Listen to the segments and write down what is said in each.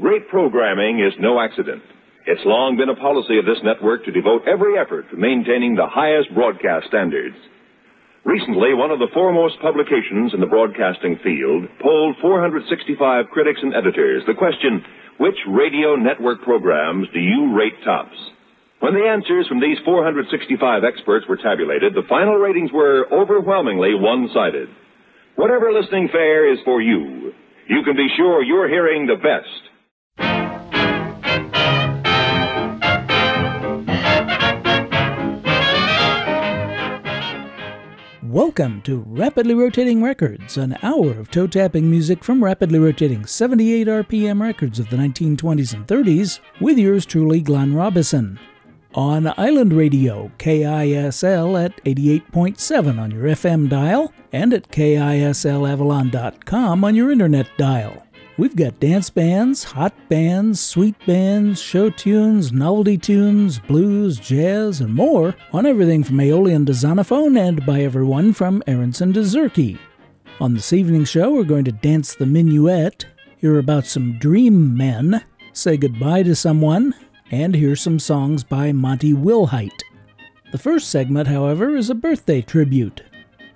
Great programming is no accident. It's long been a policy of this network to devote every effort to maintaining the highest broadcast standards. Recently, one of the foremost publications in the broadcasting field polled 465 critics and editors the question, which radio network programs do you rate tops? When the answers from these 465 experts were tabulated, the final ratings were overwhelmingly one-sided. Whatever listening fare is for you, you can be sure you're hearing the best. Welcome to Rapidly Rotating Records, an hour of toe tapping music from rapidly rotating 78 RPM records of the 1920s and 30s, with yours truly, Glenn Robison. On Island Radio, KISL at 88.7 on your FM dial, and at KISLAvalon.com on your internet dial. We've got dance bands, hot bands, sweet bands, show tunes, novelty tunes, blues, jazz, and more on everything from Aeolian to Zonophone and by everyone from Aaronson to Zurke. On this evening's show, we're going to dance the minuet, hear about some dream men, say goodbye to someone, and hear some songs by Monty Wilhite. The first segment, however, is a birthday tribute.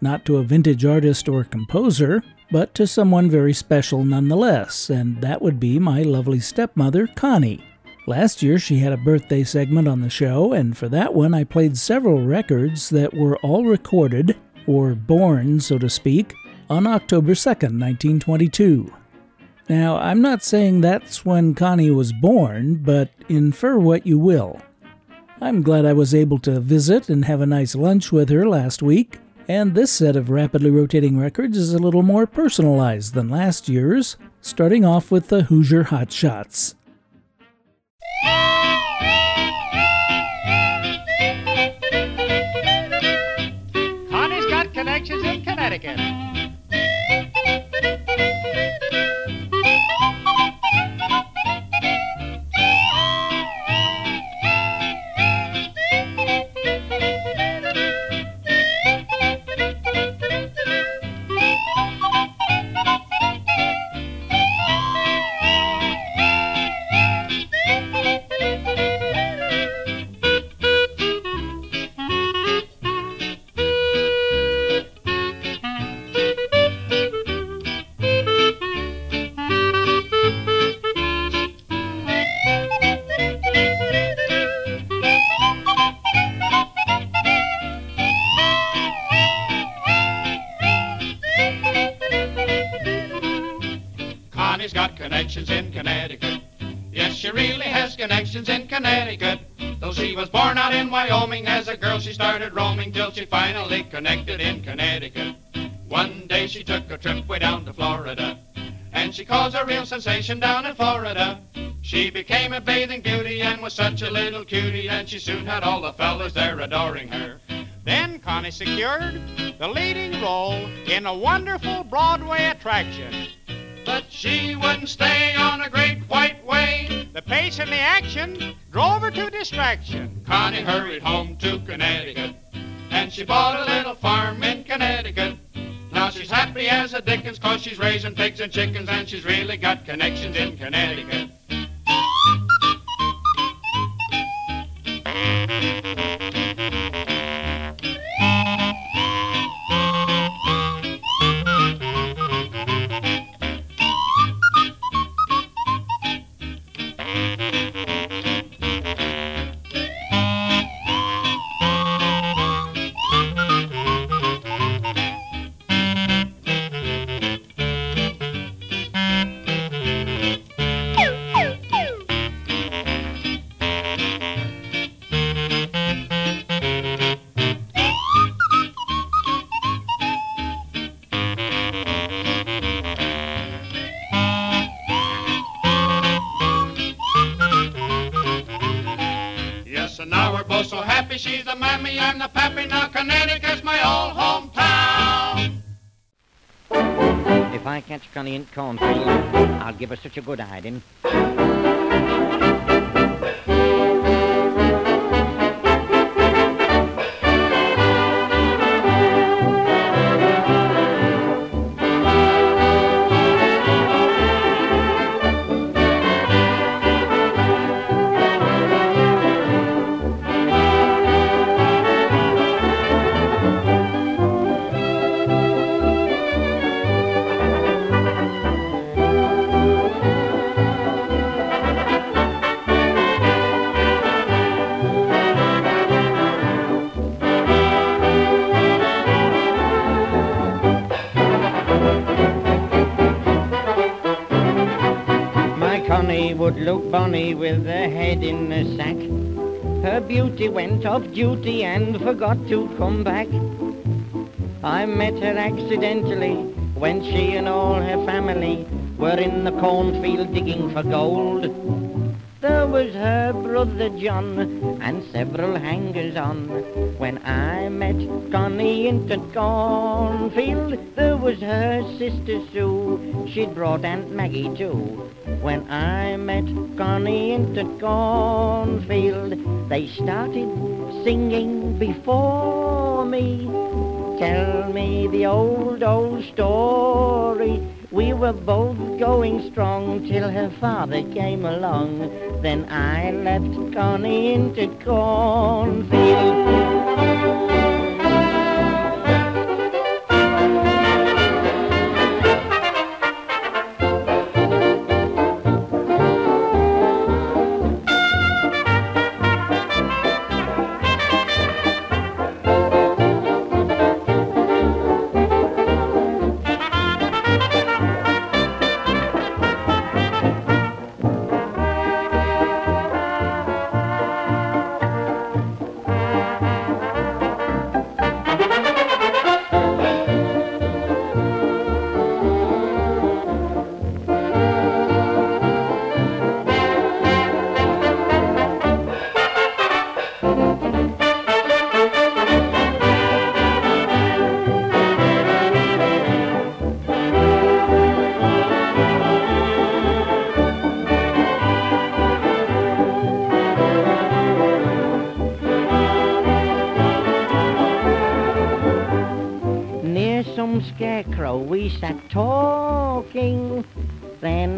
Not to a vintage artist or composer, but to someone very special nonetheless, and that would be my lovely stepmother, Connie. Last year she had a birthday segment on the show, and for that one I played several records that were all recorded, or born, so to speak, on October 2nd, 1922. Now, I'm not saying that's when Connie was born, but infer what you will. I'm glad I was able to visit and have a nice lunch with her last week, and this set of rapidly rotating records is a little more personalized than last year's, starting off with the Hoosier Hot Shots. Connie's got connections in Connecticut. Sensation down in Florida. She became a bathing beauty and was such a little cutie, and she soon had all the fellas there adoring her. Then Connie secured the leading role in a wonderful Broadway attraction. But she wouldn't stay on a great white way. The pace and the action drove her to distraction. Connie hurried home to Connecticut, and she bought a little farm in Connecticut. Now she's happy as a dickens cause she's raising pigs and chickens and she's really got connections in Connecticut. I'll give her such a duty and forgot to come back. I met her accidentally when she and all her family were in the cornfield digging for gold. There was her brother John and several hangers on. When I met Connie in the cornfield, there was her sister Sue. She'd brought Aunt Maggie too. When I met Connie in the cornfield, they started singing before me. Tell me the old, old story. We were both going strong till her father came along. Then I left Connie into cornfield.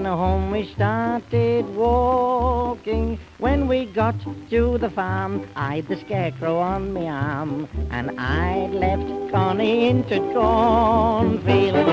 Home we started walking. When we got to the farm, I'd the scarecrow on me arm, and I'd left Connie into cornfield.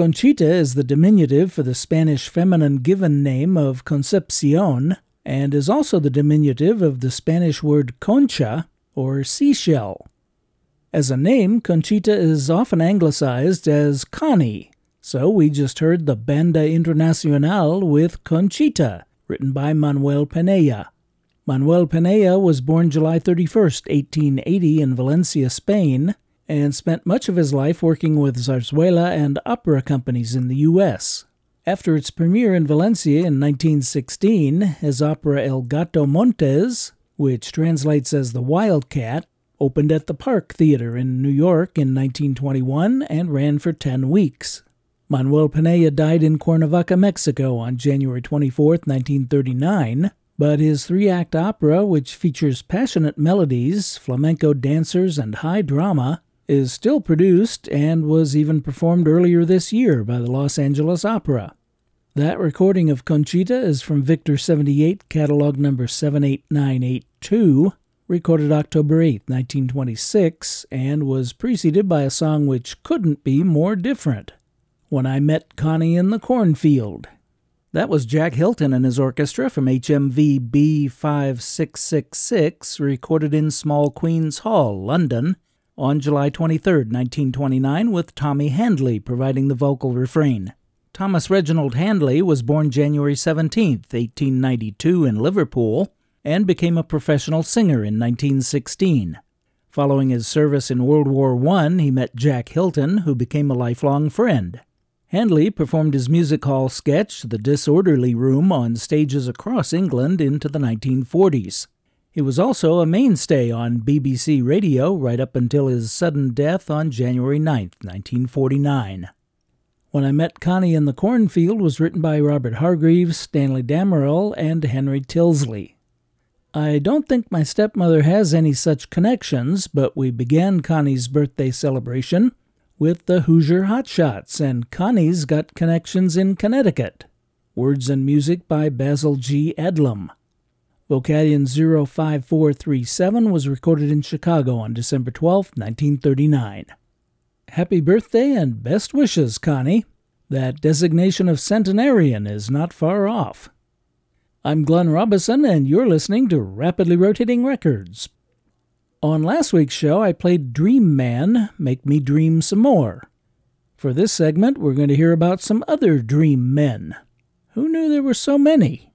Conchita is the diminutive for the Spanish feminine given name of Concepcion and is also the diminutive of the Spanish word concha, or seashell. As a name, Conchita is often anglicized as Connie, so we just heard the Banda Internacional with Conchita, written by Manuel Penella. Manuel Penella was born July 31, 1880, in Valencia, Spain, and spent much of his life working with zarzuela and opera companies in the U.S. After its premiere in Valencia in 1916, his opera El Gato Montes, which translates as The Wildcat, opened at the Park Theater in New York in 1921 and ran for 10 weeks. Manuel Penella died in Cuernavaca, Mexico on January 24, 1939, but his three act opera, which features passionate melodies, flamenco dancers, and high drama, is still produced and was even performed earlier this year by the Los Angeles Opera. That recording of Conchita is from Victor 78, catalog number 78982, recorded October 8, 1926, and was preceded by a song which couldn't be more different When I Met Connie in the Cornfield. That was Jack Hylton and his orchestra from HMV B5666, recorded in Small Queen's Hall, London, on July 23, 1929, with Tommy Handley providing the vocal refrain. Thomas Reginald Handley was born January 17, 1892, in Liverpool, and became a professional singer in 1916. Following his service in World War I, he met Jack Hylton, who became a lifelong friend. Handley performed his music hall sketch, The Disorderly Room, on stages across England into the 1940s. He was also a mainstay on BBC Radio right up until his sudden death on January 9, 1949. When I Met Connie in the Cornfield was written by Robert Hargreaves, Stanley Damerell, and Henry Tilsley. I don't think my stepmother has any such connections, but we began Connie's birthday celebration with the Hoosier Hotshots, and Connie's got connections in Connecticut. Words and music by Basil G. Adlam. Vocalion 05437 was recorded in Chicago on December 12, 1939. Happy birthday and best wishes, Connie. That designation of centenarian is not far off. I'm Glenn Robison, and you're listening to Rapidly Rotating Records. On last week's show, I played Dream Man, Make Me Dream Some More. For this segment, we're going to hear about some other dream men. Who knew there were so many?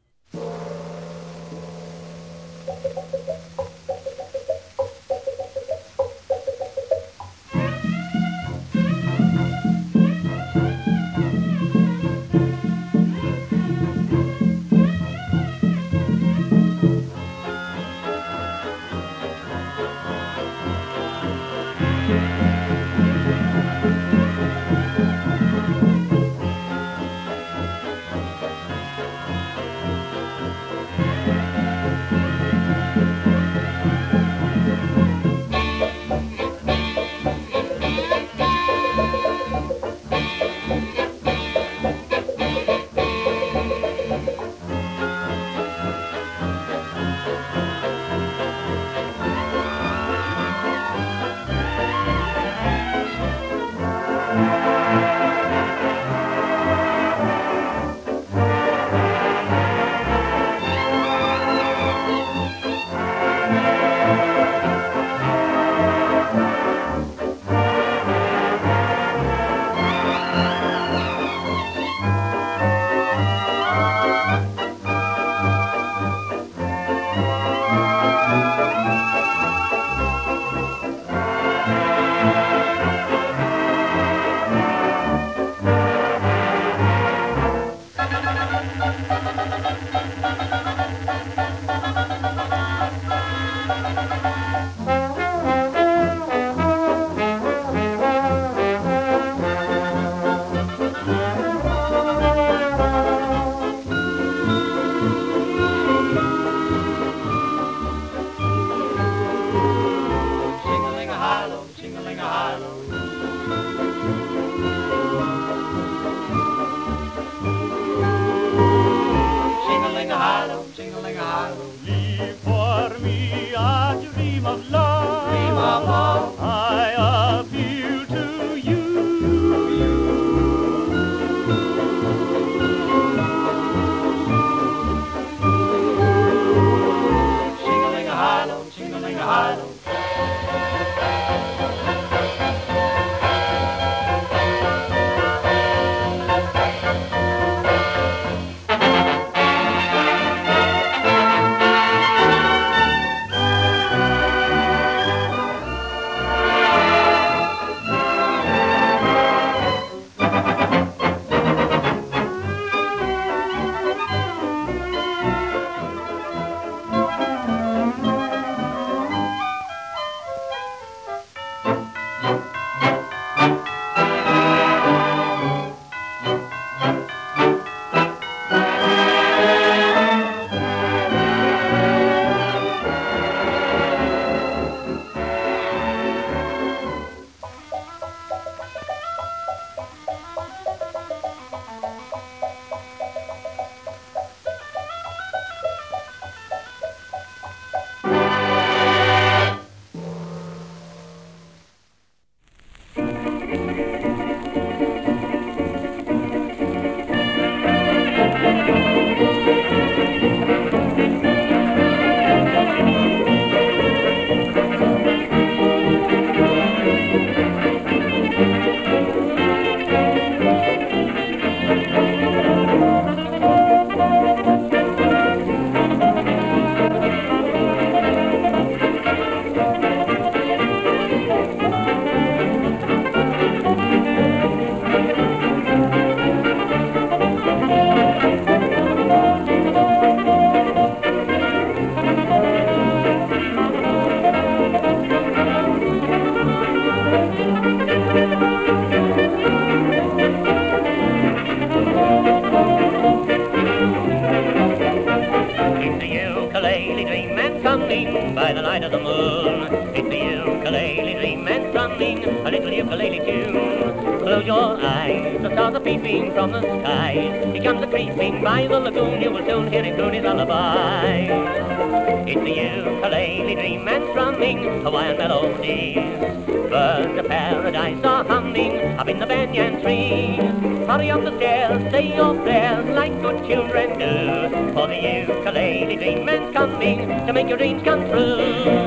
There's a lady dream man coming to make your dreams come true.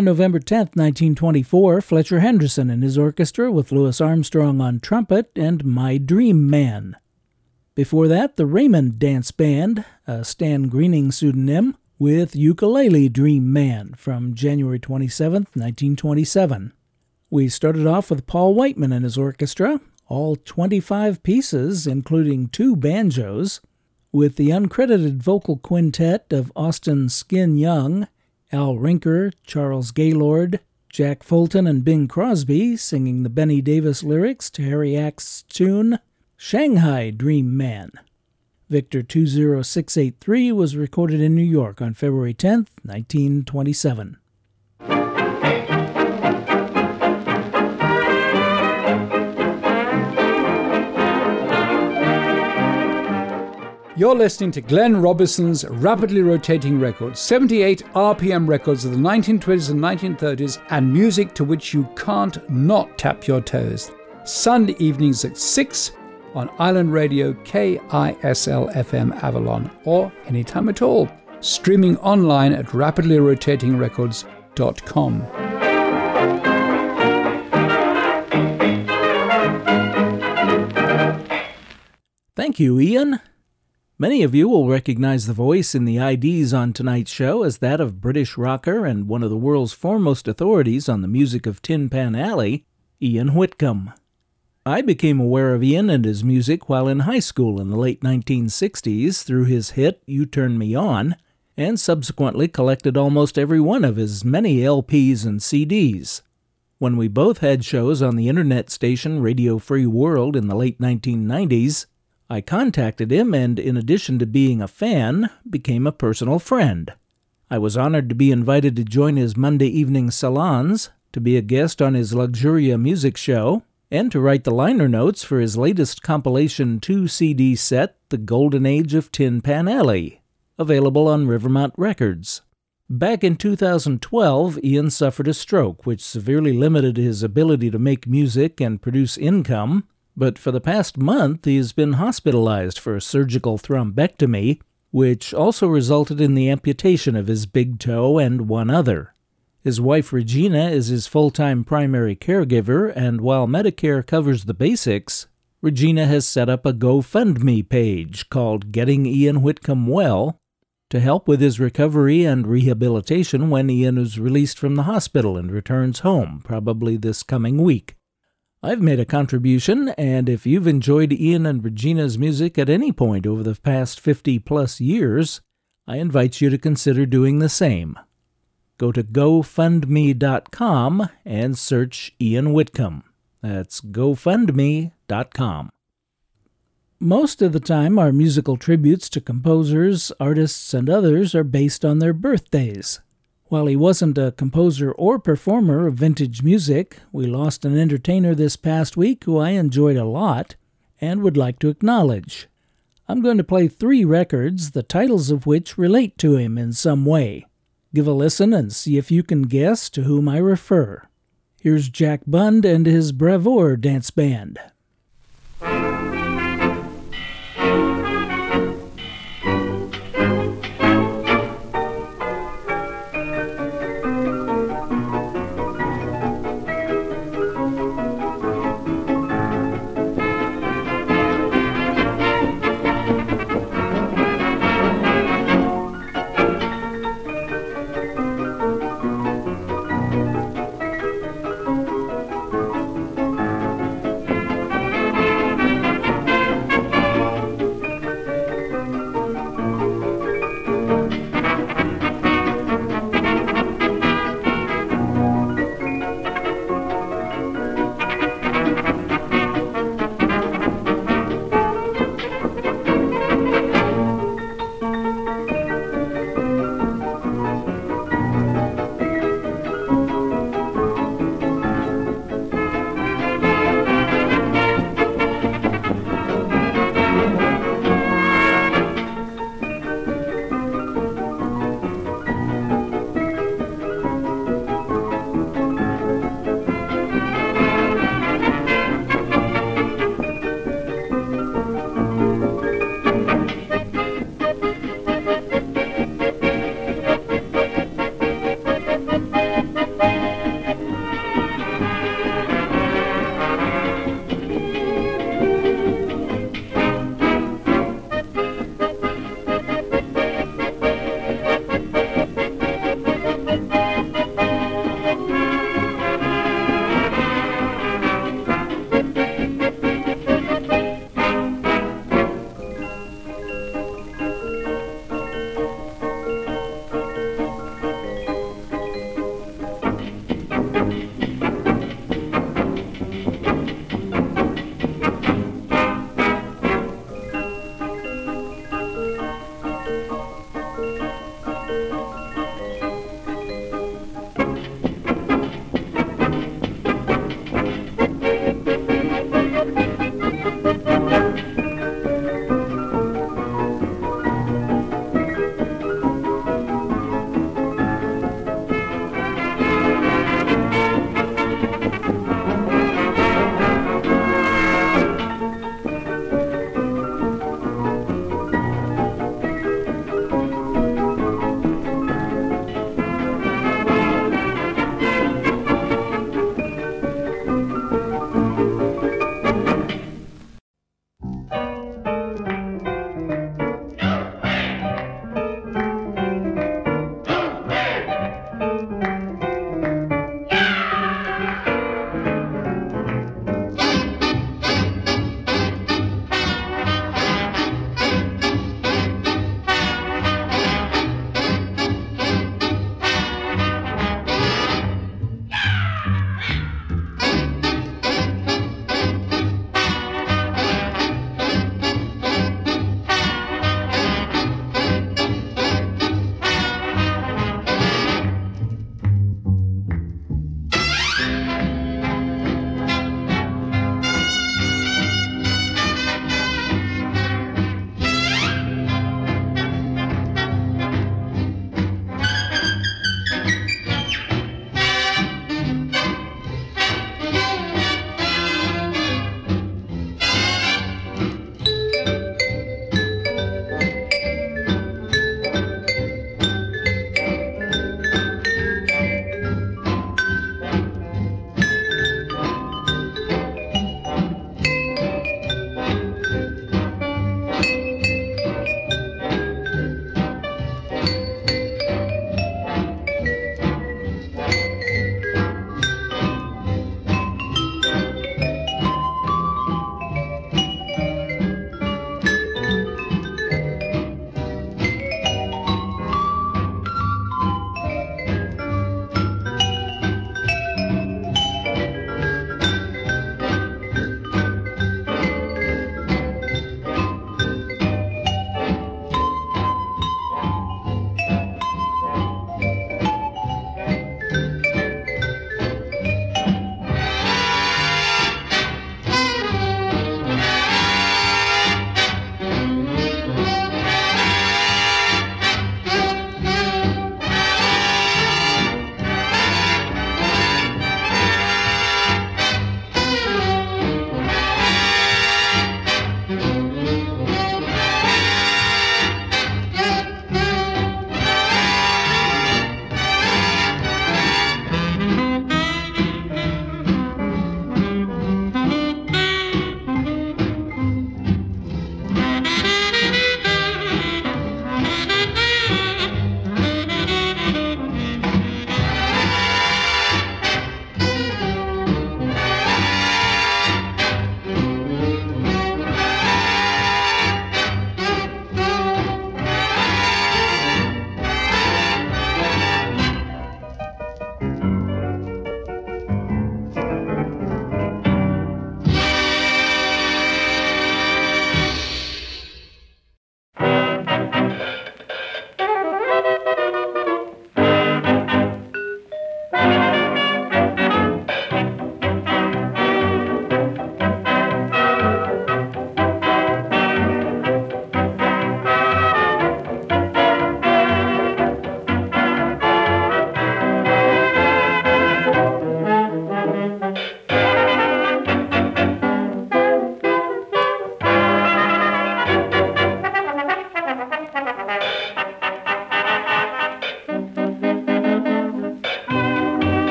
Around November 10, 1924, Fletcher Henderson and his orchestra with Louis Armstrong on trumpet and My Dream Man. Before that, the Raymond Dance Band, a Stan Greening pseudonym, with Ukulele Dream Man from January 27, 1927. We started off with Paul Whiteman and his orchestra, all 25 pieces, including two banjos, with the uncredited vocal quintet of Austin Skin Young, Al Rinker, Charles Gaylord, Jack Fulton, and Bing Crosby singing the Benny Davis lyrics to Harry Akst's tune Shanghai Dream Man. Victor 20683 was recorded in New York on February 10, 1927. You're listening to Glenn Robinson's rapidly rotating records, 78 RPM records of the 1920s and 1930s, and music to which you can't not tap your toes. Sunday evenings at 6 on Island Radio KISL FM Avalon, or anytime at all. Streaming online at rapidlyrotatingrecords.com. Thank you, Ian. Many of you will recognize the voice in the IDs on tonight's show as that of British rocker and one of the world's foremost authorities on the music of Tin Pan Alley, Ian Whitcomb. I became aware of Ian and his music while in high school in the late 1960s through his hit You Turn Me On, and subsequently collected almost every one of his many LPs and CDs. When we both had shows on the internet station Radio Free World in the late 1990s, I contacted him and, in addition to being a fan, became a personal friend. I was honored to be invited to join his Monday evening salons, to be a guest on his Luxuria music show, and to write the liner notes for his latest compilation 2 CD set, The Golden Age of Tin Pan Alley, available on Rivermont Records. Back in 2012, Ian suffered a stroke, which severely limited his ability to make music and produce income, but for the past month he has been hospitalized for a surgical thrombectomy, which also resulted in the amputation of his big toe and one other. His wife Regina is his full time primary caregiver, and while Medicare covers the basics, Regina has set up a GoFundMe page called Getting Ian Whitcomb Well to help with his recovery and rehabilitation when Ian is released from the hospital and returns home, probably this coming week. I've made a contribution, and if you've enjoyed Ian and Regina's music at any point over the past 50 plus years, I invite you to consider doing the same. Go to GoFundMe.com and search Ian Whitcomb. That's GoFundMe.com. Most of the time, our musical tributes to composers, artists, and others are based on their birthdays. While he wasn't a composer or performer of vintage music, we lost an entertainer this past week who I enjoyed a lot and would like to acknowledge. I'm going to play three records, the titles of which relate to him in some way. Give a listen and see if you can guess to whom I refer. Here's Jack Bund and his Bravour Dance Band.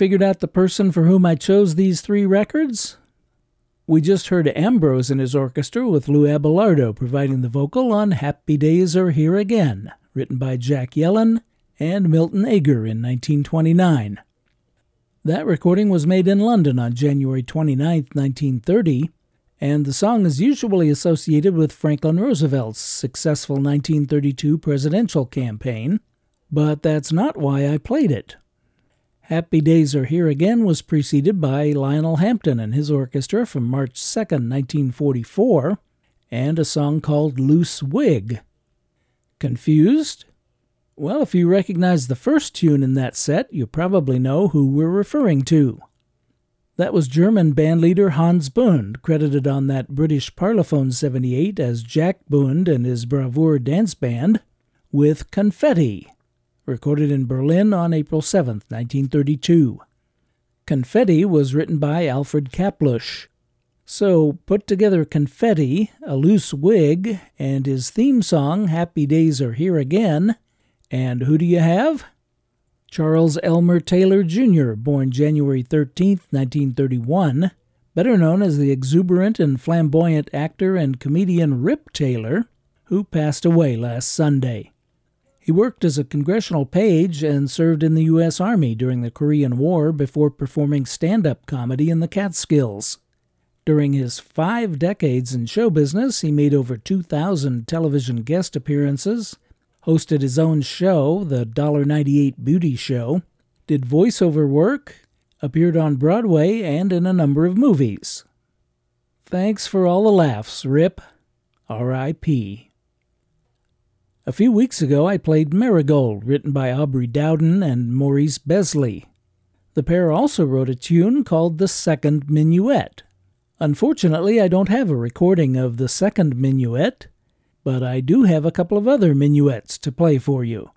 Figured out the person for whom I chose these three records? We just heard Ambrose and his orchestra with Lou Abelardo providing the vocal on Happy Days Are Here Again, written by Jack Yellen and Milton Ager in 1929. That recording was made in London on January 29, 1930, and the song is usually associated with Franklin Roosevelt's successful 1932 presidential campaign, but that's not why I played it. Happy Days Are Here Again was preceded by Lionel Hampton and his orchestra from March 2, 1944, and a song called Loose Wig. Confused? Well, if you recognize the first tune in that set, you probably know who we're referring to. That was German bandleader Hans Bund, credited on that British Parlophone 78 as Jack Bund and his Bravour Dance Band, with Confetti recorded in Berlin on April 7, 1932. Confetti was written by Alfred Kaplush. So put together Confetti, a loose wig, and his theme song, Happy Days Are Here Again, and who do you have? Charles Elmer Taylor Jr., born January 13, 1931, better known as the exuberant and flamboyant actor and comedian Rip Taylor, who passed away last Sunday. He worked as a congressional page and served in the U.S. Army during the Korean War before performing stand up comedy in the Catskills. During his five decades in show business, he made over 2,000 television guest appearances, hosted his own show, the $1.98 Beauty Show, did voiceover work, appeared on Broadway, and in a number of movies. Thanks for all the laughs, Rip. R.I.P. A few weeks ago, I played Marigold, written by Aubrey Dowden and Maurice Besly. The pair also wrote a tune called The Second Minuet. Unfortunately, I don't have a recording of The Second Minuet, but I do have a couple of other minuets to play for you.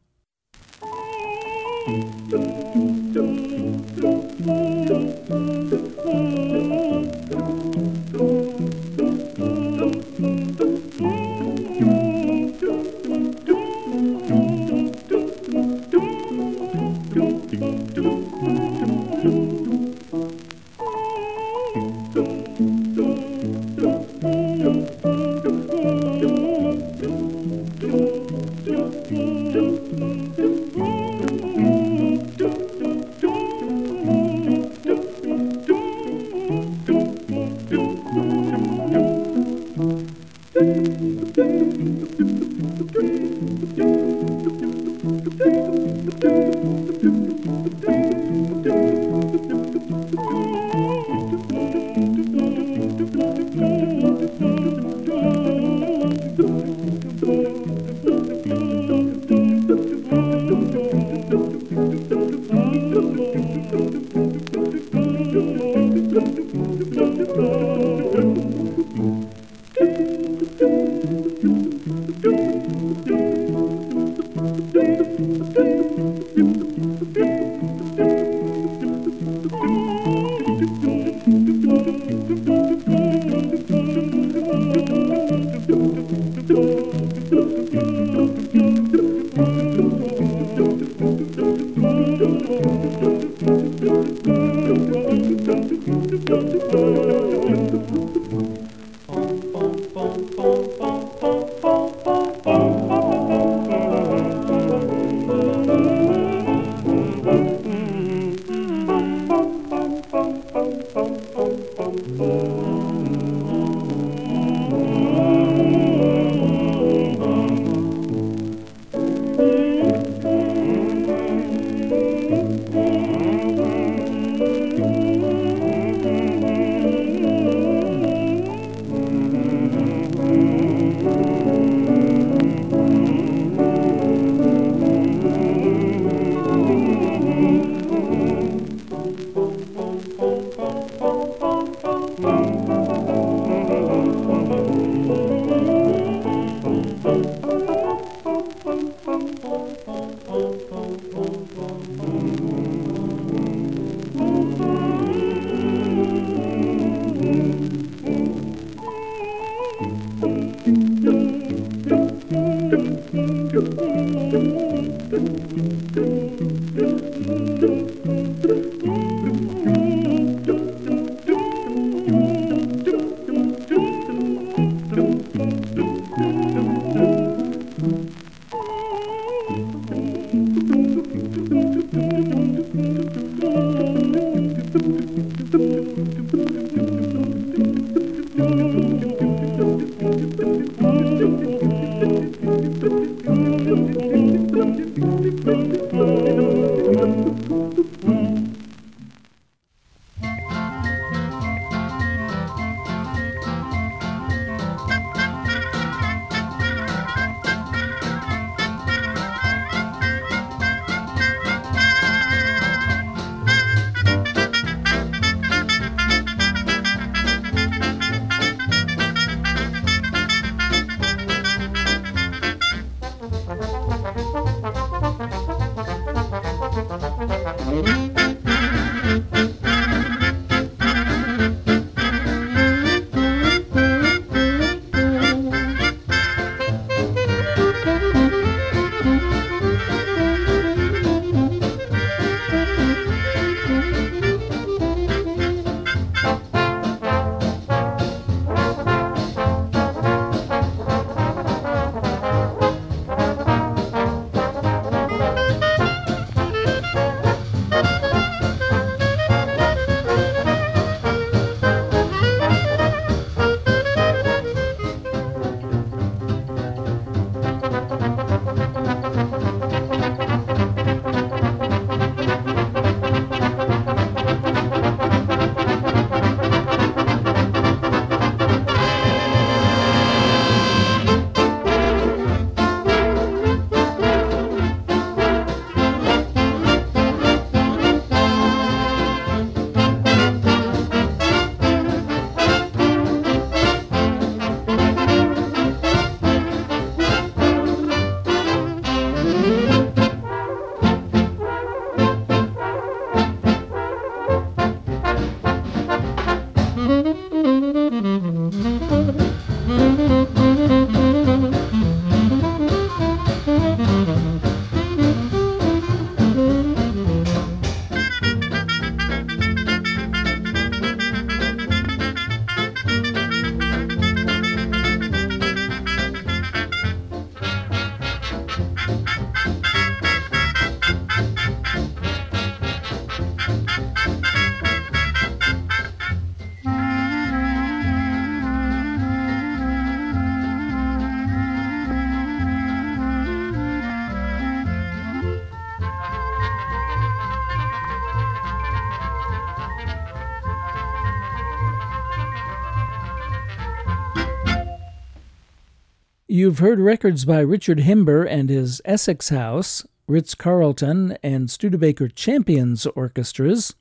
You've heard records by Richard Himber and his Essex House, Ritz Carlton, and Studebaker Champions orchestras.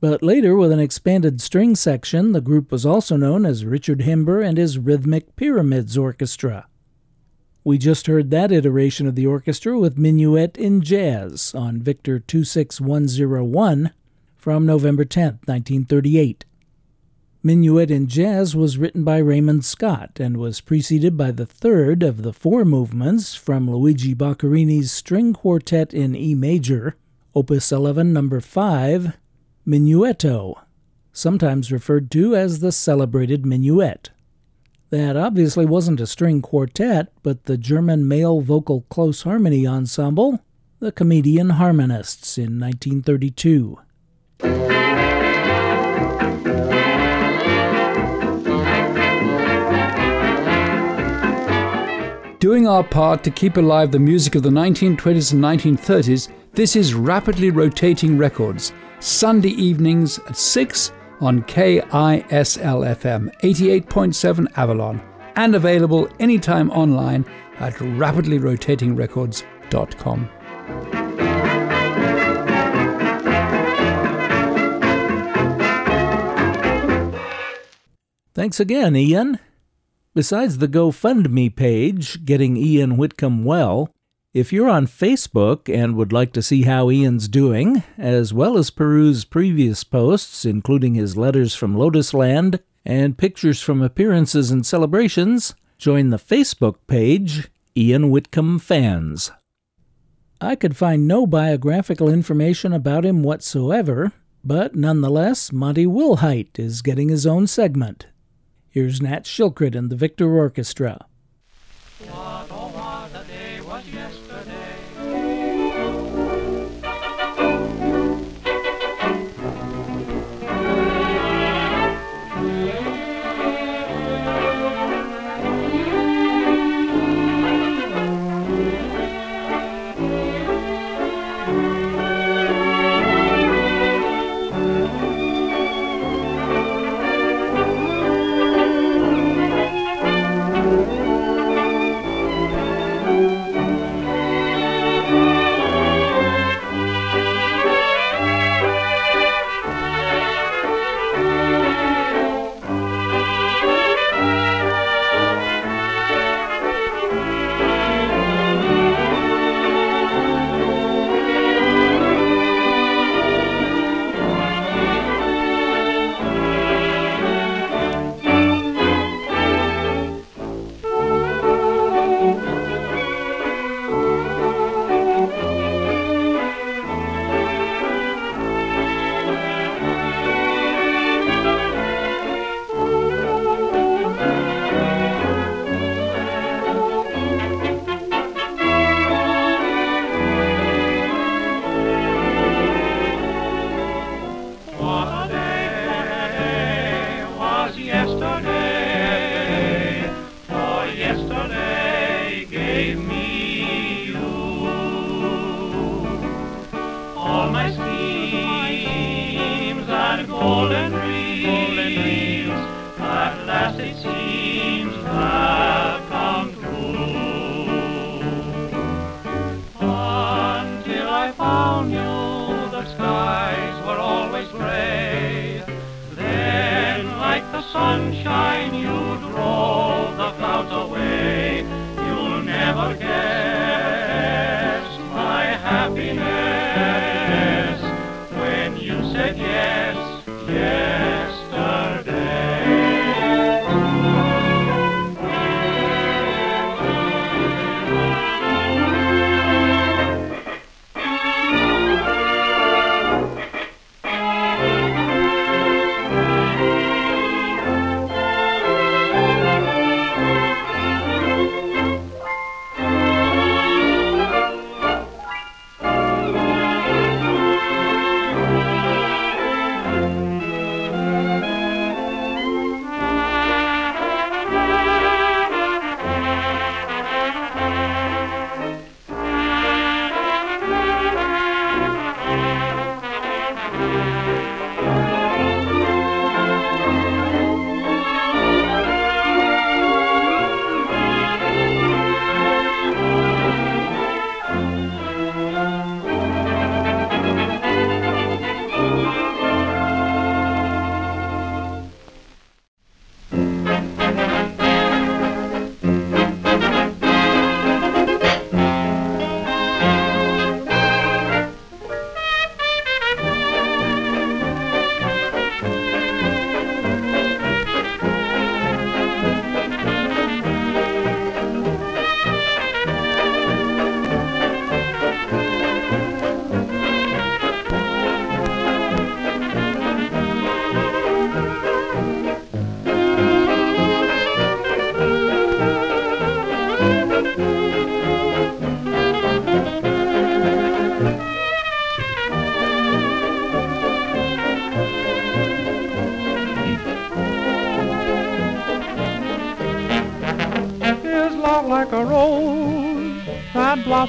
But later, with an expanded string section, the group was also known as Richard Himber and his Rhythmic Pyramids Orchestra. We just heard that iteration of the orchestra with Minuet in Jazz on Victor 26101 from November 10, 1938. Minuet in Jazz was written by Raymond Scott and was preceded by the third of the four movements from Luigi Boccherini's String Quartet in E major, Opus 11, number 5, Minuetto, sometimes referred to as the celebrated minuet. That obviously wasn't a string quartet, but the German male vocal close harmony ensemble, the Comedian Harmonists, in 1932. Doing our part to keep alive the music of the 1920s and 1930s, this is Rapidly Rotating Records, Sunday evenings at 6 on KISL-FM 88.7 Avalon and available anytime online at rapidlyrotatingrecords.com. Thanks again, Ian. Besides the GoFundMe page, Getting Ian Whitcomb Well, if you're on Facebook and would like to see how Ian's doing, as well as peruse previous posts, including his letters from Lotus Land and pictures from appearances and celebrations, join the Facebook page Ian Whitcomb Fans. I could find no biographical information about him whatsoever, but nonetheless, Monty Wilhite is getting his own segment. Here's Nat Shilkret and the Victor Orchestra. like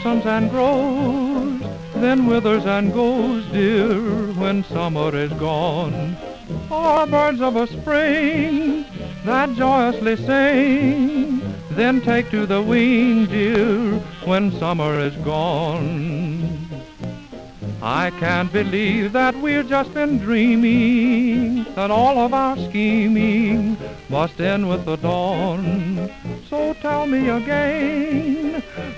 blossoms and grows, then withers and goes, dear, when summer is gone. Or birds of a spring that joyously sing, then take to the wing, dear, when summer is gone. I can't believe that we've just been dreaming, that all of our scheming must end with the dawn. So tell me again,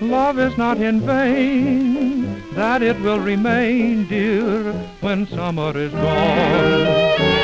love is not in vain, that it will remain, dear, when summer is gone.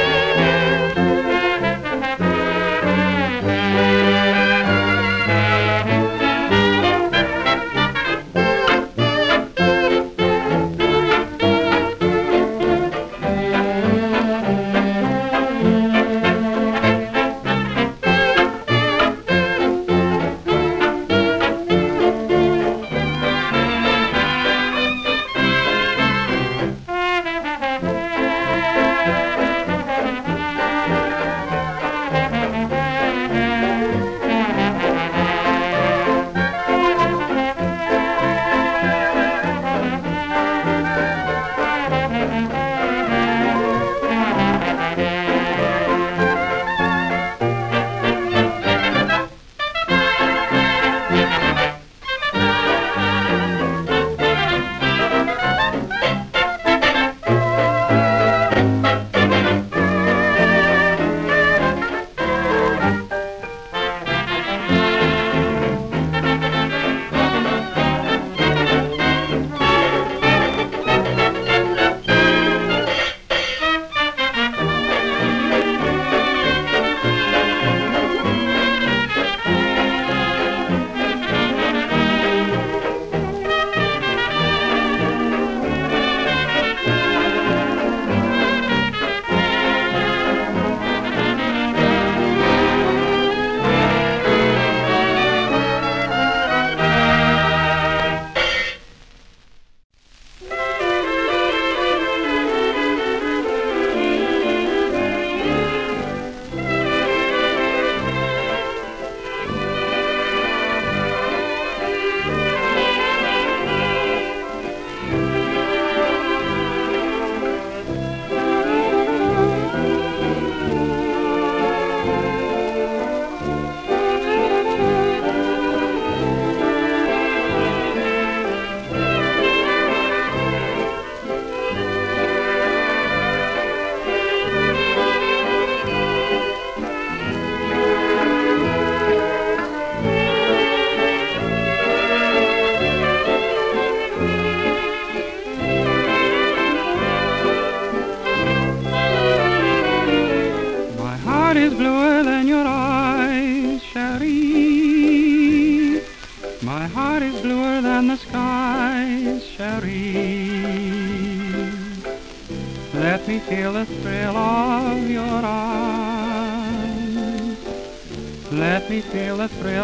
Me feel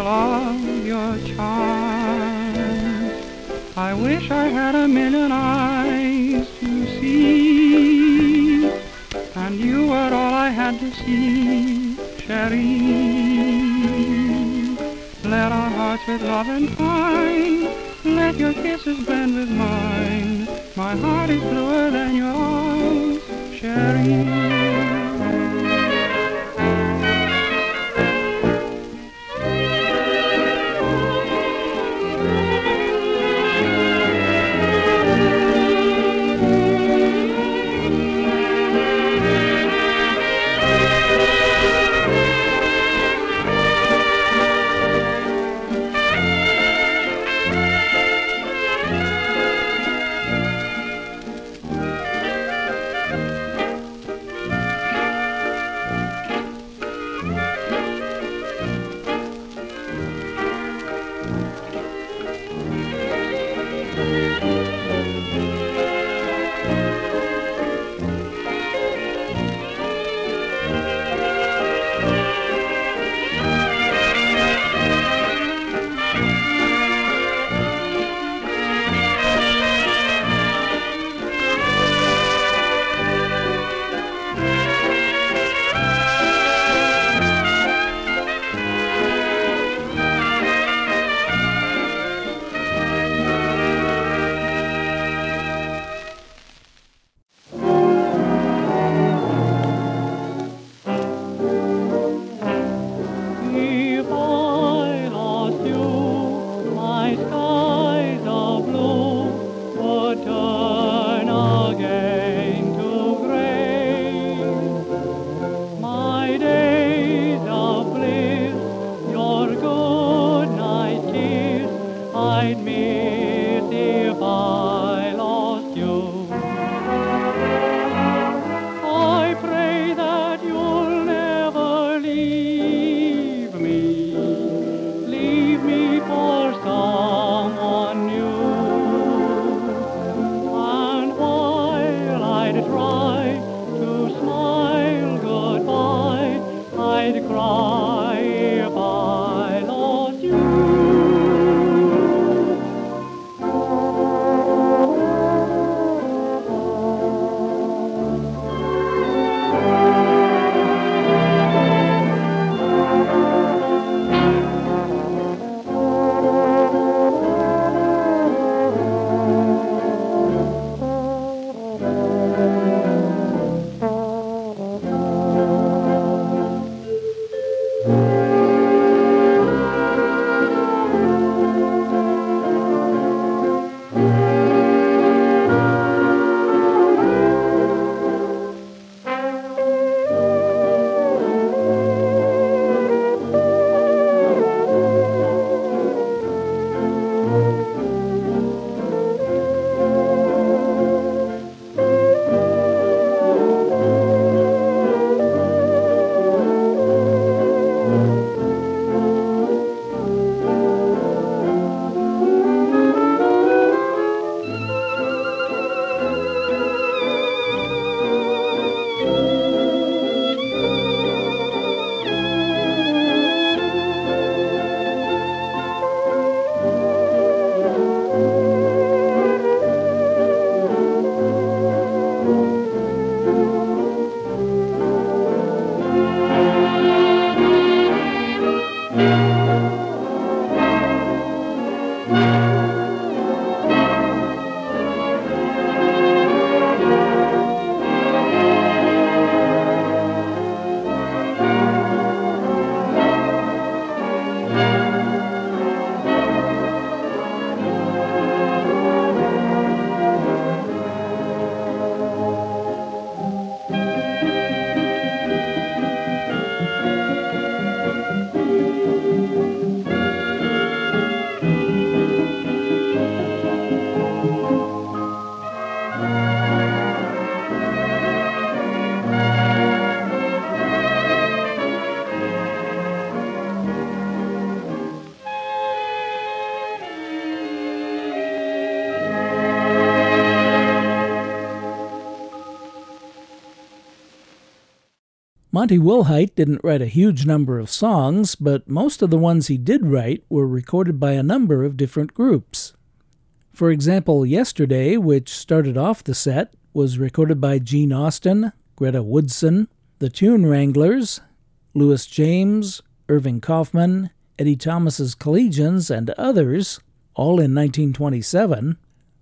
Monty Wilhite didn't write a huge number of songs, but most of the ones he did write were recorded by a number of different groups. For example, Yesterday, which started off the set, was recorded by Gene Austin, Greta Woodson, the Tune Wranglers, Louis James, Irving Kaufman, Eddie Thomas's Collegians, and others, all in 1927,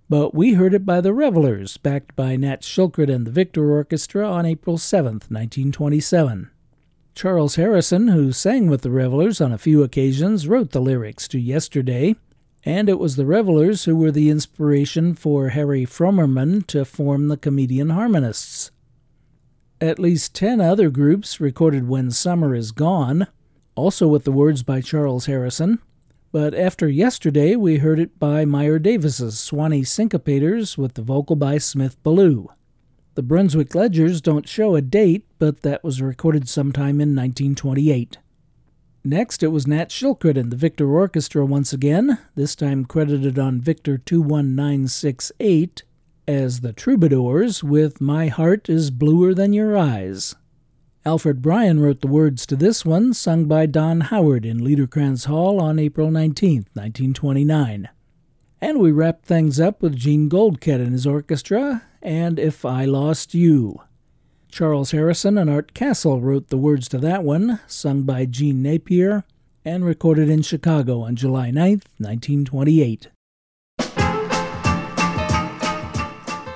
but we heard it by the Revelers, backed by Nat Shilkret and the Victor Orchestra on April 7, 1927. Charles Harrison, who sang with the Revelers on a few occasions, wrote the lyrics to Yesterday, and it was the Revelers who were the inspiration for Harry Frommerman to form the Comedian Harmonists. At least ten other groups recorded When Summer Is Gone, also with the words by Charles Harrison, but after yesterday, we heard it by Meyer Davis's Swanee Syncopators with the vocal by Smith Ballew. The Brunswick Ledgers don't show a date, but that was recorded sometime in 1928. Next, it was Nat Shilkret and the Victor Orchestra once again, this time credited on Victor 21968 as the Troubadours with My Heart is Bluer Than Your Eyes. Alfred Bryan wrote the words to this one, sung by Don Howard in Liederkranz Hall on April 19, 1929. And we wrapped things up with Gene Goldkette and his orchestra, and If I Lost You. Charles Harrison and Art Castle wrote the words to that one, sung by Gene Napier, and recorded in Chicago on July 9, 1928.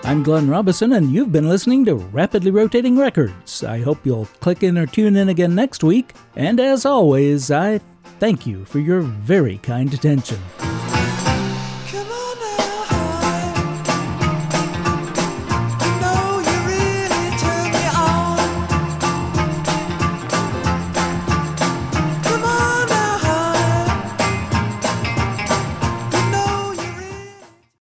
I'm Glenn Robison, and you've been listening to Rapidly Rotating Records. I hope you'll click in or tune in again next week. And as always, I thank you for your very kind attention.